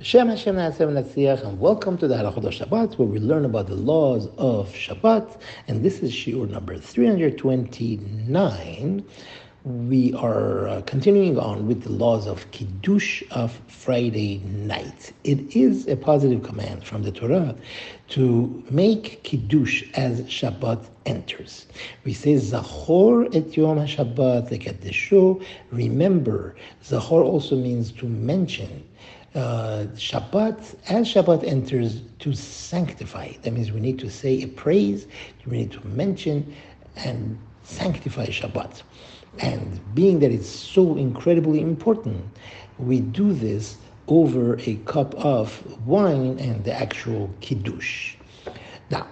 B'Shem Hashem Na'aseh and welcome to the Halachot Shabbat, where we learn about the laws of Shabbat, and this is Shiur number 329. We are uh, continuing on with the laws of Kiddush of Friday night. It is a positive command from the Torah to make Kiddush as Shabbat enters. We say Zachor et Yom HaShabbat lekadesho. Remember, Zachor also means to mention uh, Shabbat, as Shabbat enters, to sanctify. That means we need to say a praise, we need to mention and sanctify Shabbat. And being that it's so incredibly important, we do this over a cup of wine and the actual Kiddush. Now,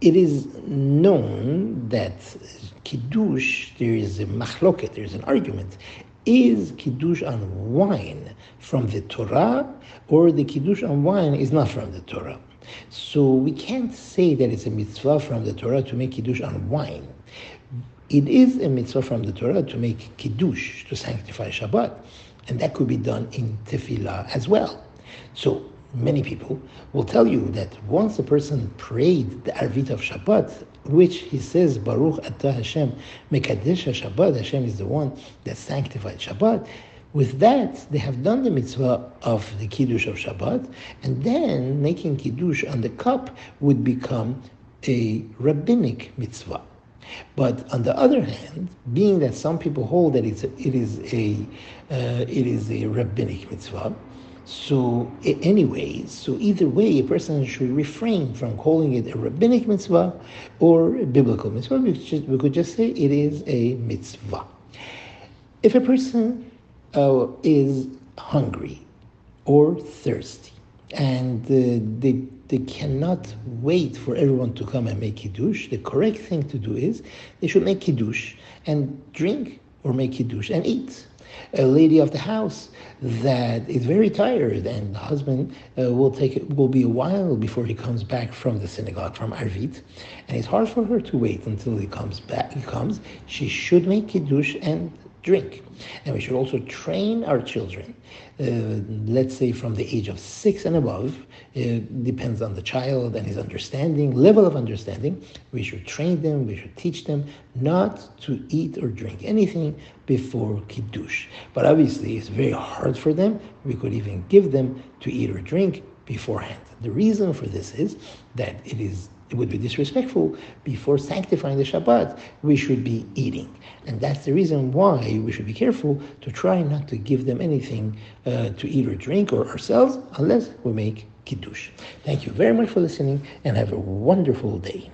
it is known that Kiddush, there is a machloket, there is an argument is Kiddush on wine from the Torah or the Kiddush on wine is not from the Torah? So we can't say that it's a mitzvah from the Torah to make Kiddush on wine. It is a mitzvah from the Torah to make Kiddush, to sanctify Shabbat. And that could be done in Tefillah as well. So many people will tell you that once a person prayed the Arvit of Shabbat, which he says, Baruch Atah Hashem, Mekadesh Shabbat, Hashem is the one that sanctified Shabbat. With that, they have done the mitzvah of the Kiddush of Shabbat, and then making Kiddush on the cup would become a rabbinic mitzvah. But on the other hand, being that some people hold that it's a, it is a uh, it is a rabbinic mitzvah, so, anyways, so either way, a person should refrain from calling it a rabbinic mitzvah or a biblical mitzvah. We, should, we could just say it is a mitzvah. If a person uh, is hungry or thirsty and uh, they, they cannot wait for everyone to come and make kiddush, the correct thing to do is they should make kiddush and drink or make kiddush and eat a lady of the house that is very tired, and the husband uh, will take it will be a while before he comes back from the synagogue from Arvit, and it's hard for her to wait until he comes back. He comes. She should make kiddush and drink. And we should also train our children, uh, let's say from the age of six and above, it depends on the child and his understanding, level of understanding. We should train them, we should teach them not to eat or drink anything before Kiddush. But obviously, it's very hard for them. We could even give them to eat or drink beforehand. The reason for this is that it is it would be disrespectful before sanctifying the Shabbat, we should be eating. And that's the reason why we should be careful to try not to give them anything uh, to eat or drink or ourselves unless we make Kiddush. Thank you very much for listening and have a wonderful day.